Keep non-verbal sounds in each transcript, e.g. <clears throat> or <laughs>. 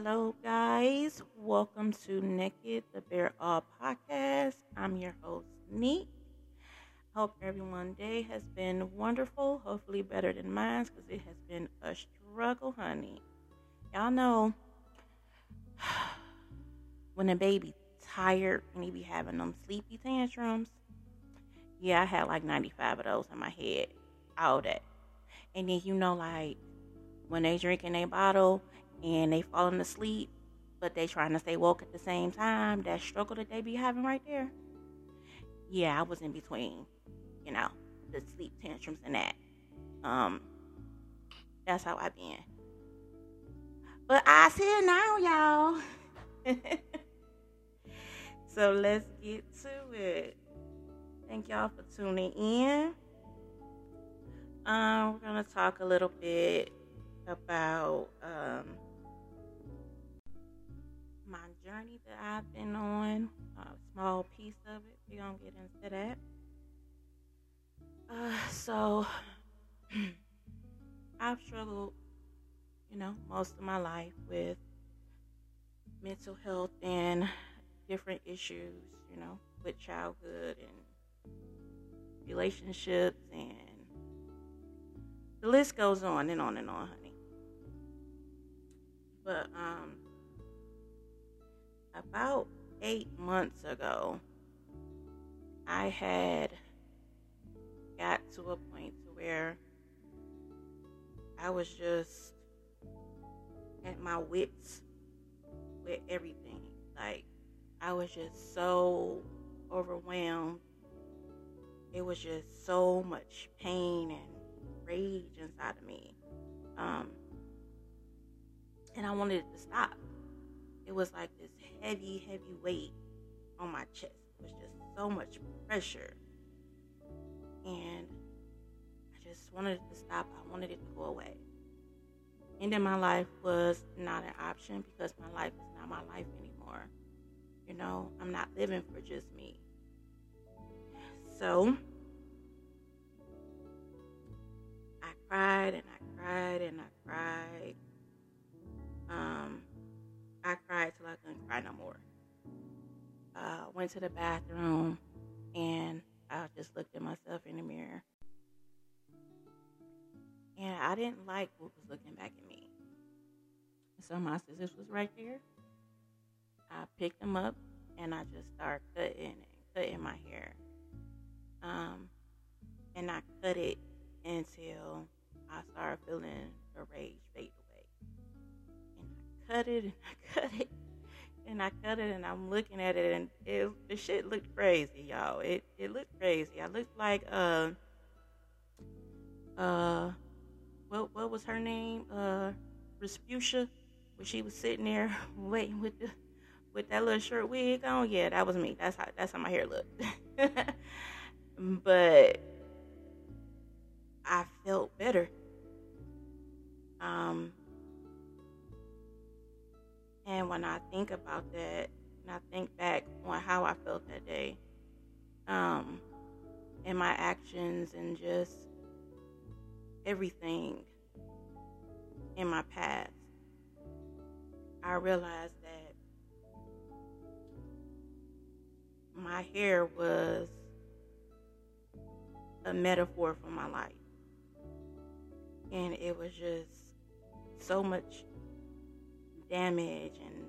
Hello, guys. Welcome to Naked the Bear All podcast. I'm your host, Neek. Hope everyone day has been wonderful. Hopefully, better than mine because it has been a struggle, honey. Y'all know <sighs> when a baby tired and he be having them sleepy tantrums. Yeah, I had like 95 of those in my head all day. And then you know, like when they drinking a bottle and they falling asleep, but they trying to stay woke at the same time, that struggle that they be having right there. Yeah, I was in between, you know, the sleep tantrums and that. Um, that's how I been. But I see it now, y'all. <laughs> so let's get to it. Thank y'all for tuning in. Um, we're gonna talk a little bit about um, journey that I've been on, a small piece of it. We're gonna get into that. Uh, so, <clears throat> I've struggled, you know, most of my life with mental health and different issues, you know, with childhood and relationships and the list goes on and on and on, honey. But um about eight months ago, I had got to a point to where I was just at my wits with everything. Like I was just so overwhelmed. It was just so much pain and rage inside of me. Um, and I wanted it to stop. It was like this heavy, heavy weight on my chest. It was just so much pressure. And I just wanted it to stop. I wanted it to go away. Ending my life was not an option because my life is not my life anymore. You know, I'm not living for just me. So, I cried and I cried and I cried. Um, I cried till I couldn't cry no more. Uh, went to the bathroom and I just looked at myself in the mirror. And I didn't like what was looking back at me. So my scissors was right there. I picked them up and I just started cutting and cutting my hair. Um, and I cut it until I started feeling the rage fade away. Cut it and I <laughs> cut it and I cut it and I'm looking at it and it, the shit looked crazy, y'all. It it looked crazy. I looked like uh uh what what was her name? Uh Rasputia when she was sitting there <laughs> waiting with the with that little short wig on. Yeah, that was me. That's how that's how my hair looked. <laughs> but I felt better. When I think about that, and I think back on how I felt that day, um, and my actions and just everything in my past, I realized that my hair was a metaphor for my life. And it was just so much damage and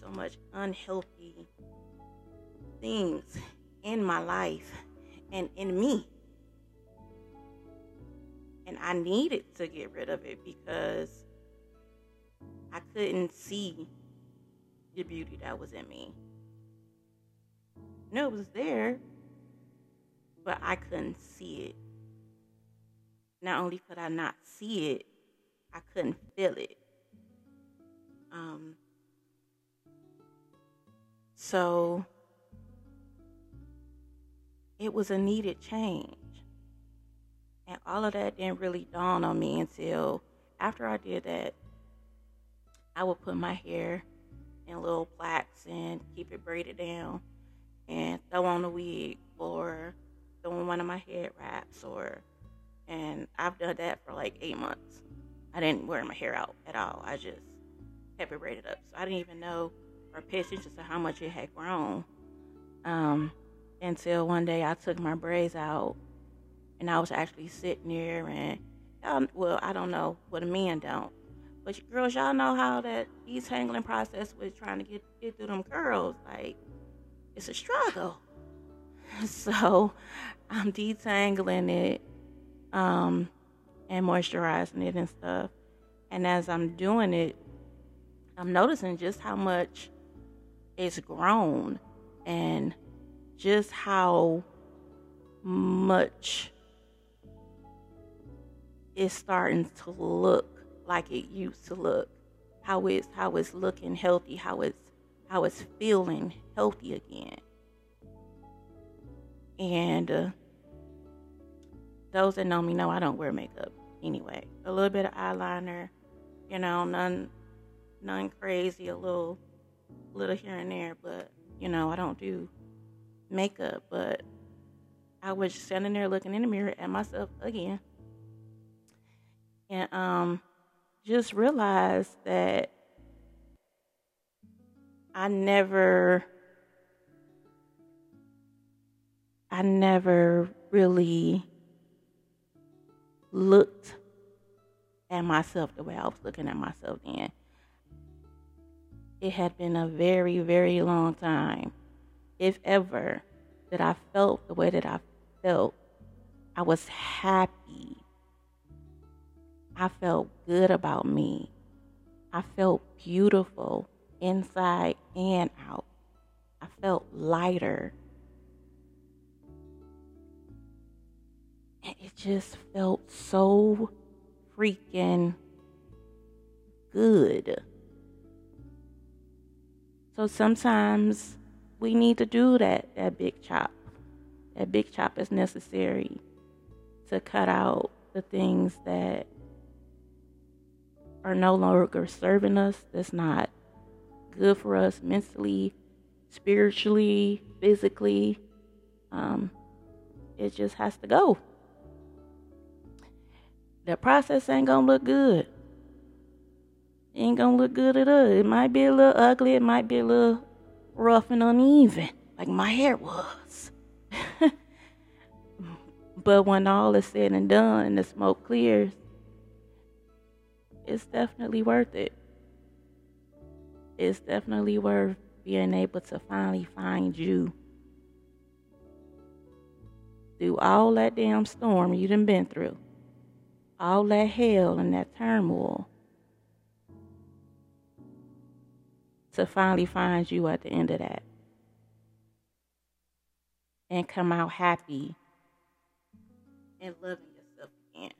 so much unhealthy things in my life and in me. And I needed to get rid of it because I couldn't see the beauty that was in me. No, it was there, but I couldn't see it. Not only could I not see it, I couldn't feel it. Um, so it was a needed change. And all of that didn't really dawn on me until after I did that. I would put my hair in little plaits and keep it braided down and throw on a wig or throw on one of my head wraps or and I've done that for like eight months. I didn't wear my hair out at all. I just kept it braided up. So I didn't even know or pay attention to how much it had grown. Um, until one day I took my braids out and I was actually sitting there and y'all, well, I don't know what a man don't. But girls, y'all know how that detangling process with trying to get, get through them curls. Like, it's a struggle. <laughs> So I'm detangling it um, and moisturizing it and stuff. And as I'm doing it, I'm noticing just how much it's grown and just how much it's starting to look like it used to look. How it's how it's looking healthy, how it's how it's feeling healthy again. And uh, those that know me know I don't wear makeup anyway. A little bit of eyeliner, you know, none none crazy, a little little here and there, but you know, I don't do makeup, but I was standing there looking in the mirror at myself again. And um just realized that I never I never really looked at myself the way I was looking at myself then. It had been a very, very long time, if ever, that I felt the way that I felt. I was happy. I felt good about me. I felt beautiful inside and out. I felt lighter. And it just felt so freaking good. So sometimes we need to do that, that big chop. That big chop is necessary to cut out the things that are no longer serving us, that's not good for us mentally, spiritually, physically. Um, it just has to go the process ain't gonna look good. Ain't gonna look good at all. It might be a little ugly, it might be a little rough and uneven, like my hair was. <laughs> but when all is said and done and the smoke clears, it's definitely worth it. It's definitely worth being able to finally find you. Through all that damn storm you done been through all that hell and that turmoil to finally find you at the end of that and come out happy and loving yourself again.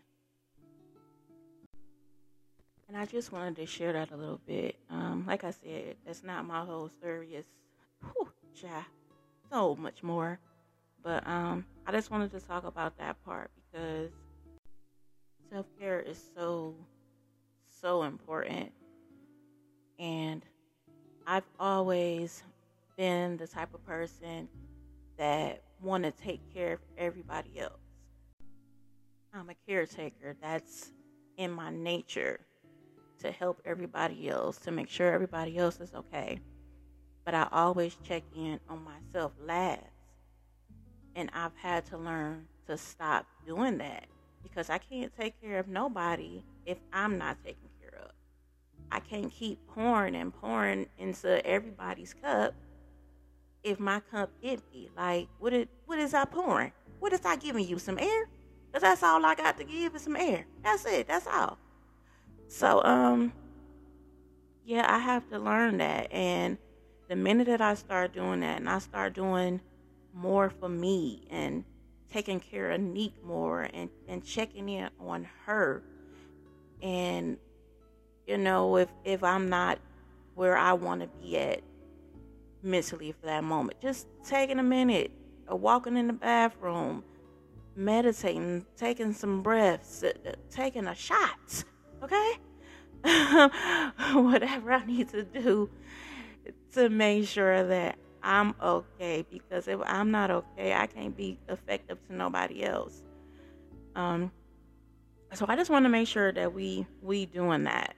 And I just wanted to share that a little bit. Um, like I said, that's not my whole story. It's whew, so much more. But um, I just wanted to talk about that part because self care is so, so important. And I've always been the type of person that want to take care of everybody else. I'm a caretaker. That's in my nature to help everybody else, to make sure everybody else is okay. But I always check in on myself last. And I've had to learn to stop doing that because I can't take care of nobody if I'm not taking. I can't keep pouring and pouring into everybody's cup if my cup empty. Like, what is, what is I pouring? What is I giving you? Some air? Because that's all I got to give is some air. That's it. That's all. So, um, yeah, I have to learn that. And the minute that I start doing that and I start doing more for me and taking care of Neek more and, and checking in on her. And, you know, if, if I'm not where I want to be at mentally for that moment, just taking a minute, or walking in the bathroom, meditating, taking some breaths, uh, uh, taking a shot, okay? <laughs> Whatever I need to do to make sure that I'm okay because if I'm not okay, I can't be effective to nobody else. Um, so I just want to make sure that we we doing that.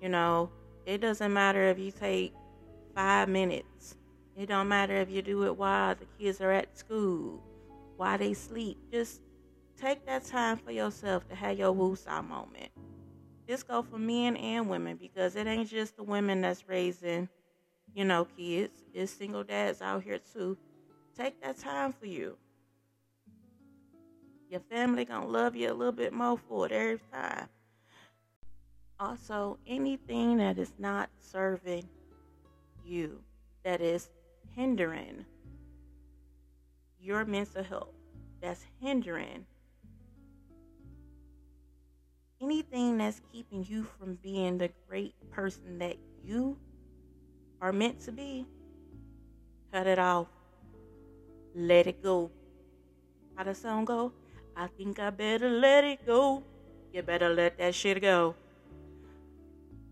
You know, It doesn't matter if you take five minutes. It don't matter if you do it while the kids are at school, while they sleep. Just take that time for yourself to have your woosah moment. This go for men and women because it ain't just the women that's raising, you know, kids. It's single dads out here too. Take that time for you. Your family gonna love you a little bit more for it every time. Also, anything that is not serving you, that is hindering your mental health, that's hindering anything that's keeping you from being the great person that you are meant to be, cut it off. Let it go. How the song go? I think I better let it go. You better let that shit go.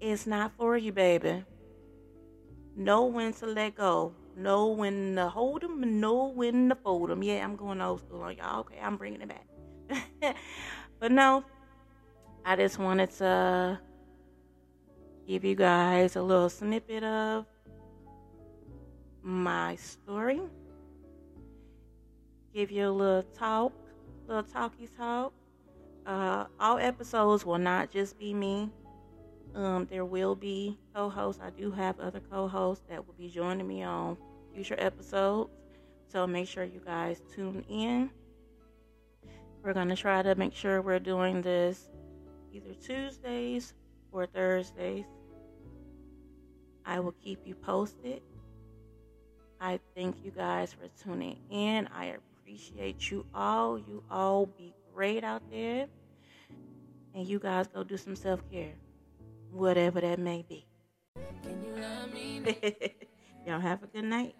It's not for you, baby. Know when to let go. Know when to hold them know when to fold them. Yeah, I'm going old school on y'all. Okay, I'm bringing it back. <laughs> but no, I just wanted to give you guys a little snippet of my story. Give you a little talk little talkie talk. Uh, all episodes will not just be me. Um, there will be co-hosts. I do have other co-hosts that will be joining me on future episodes. So make sure you guys tune in. We're gonna try to make sure we're doing this either Tuesdays or Thursdays. I will keep you posted. I thank you guys for tuning in. I appreciate you all. You all be great out there. And you guys go do some self care, whatever that may be. <laughs> Y'all have a good night.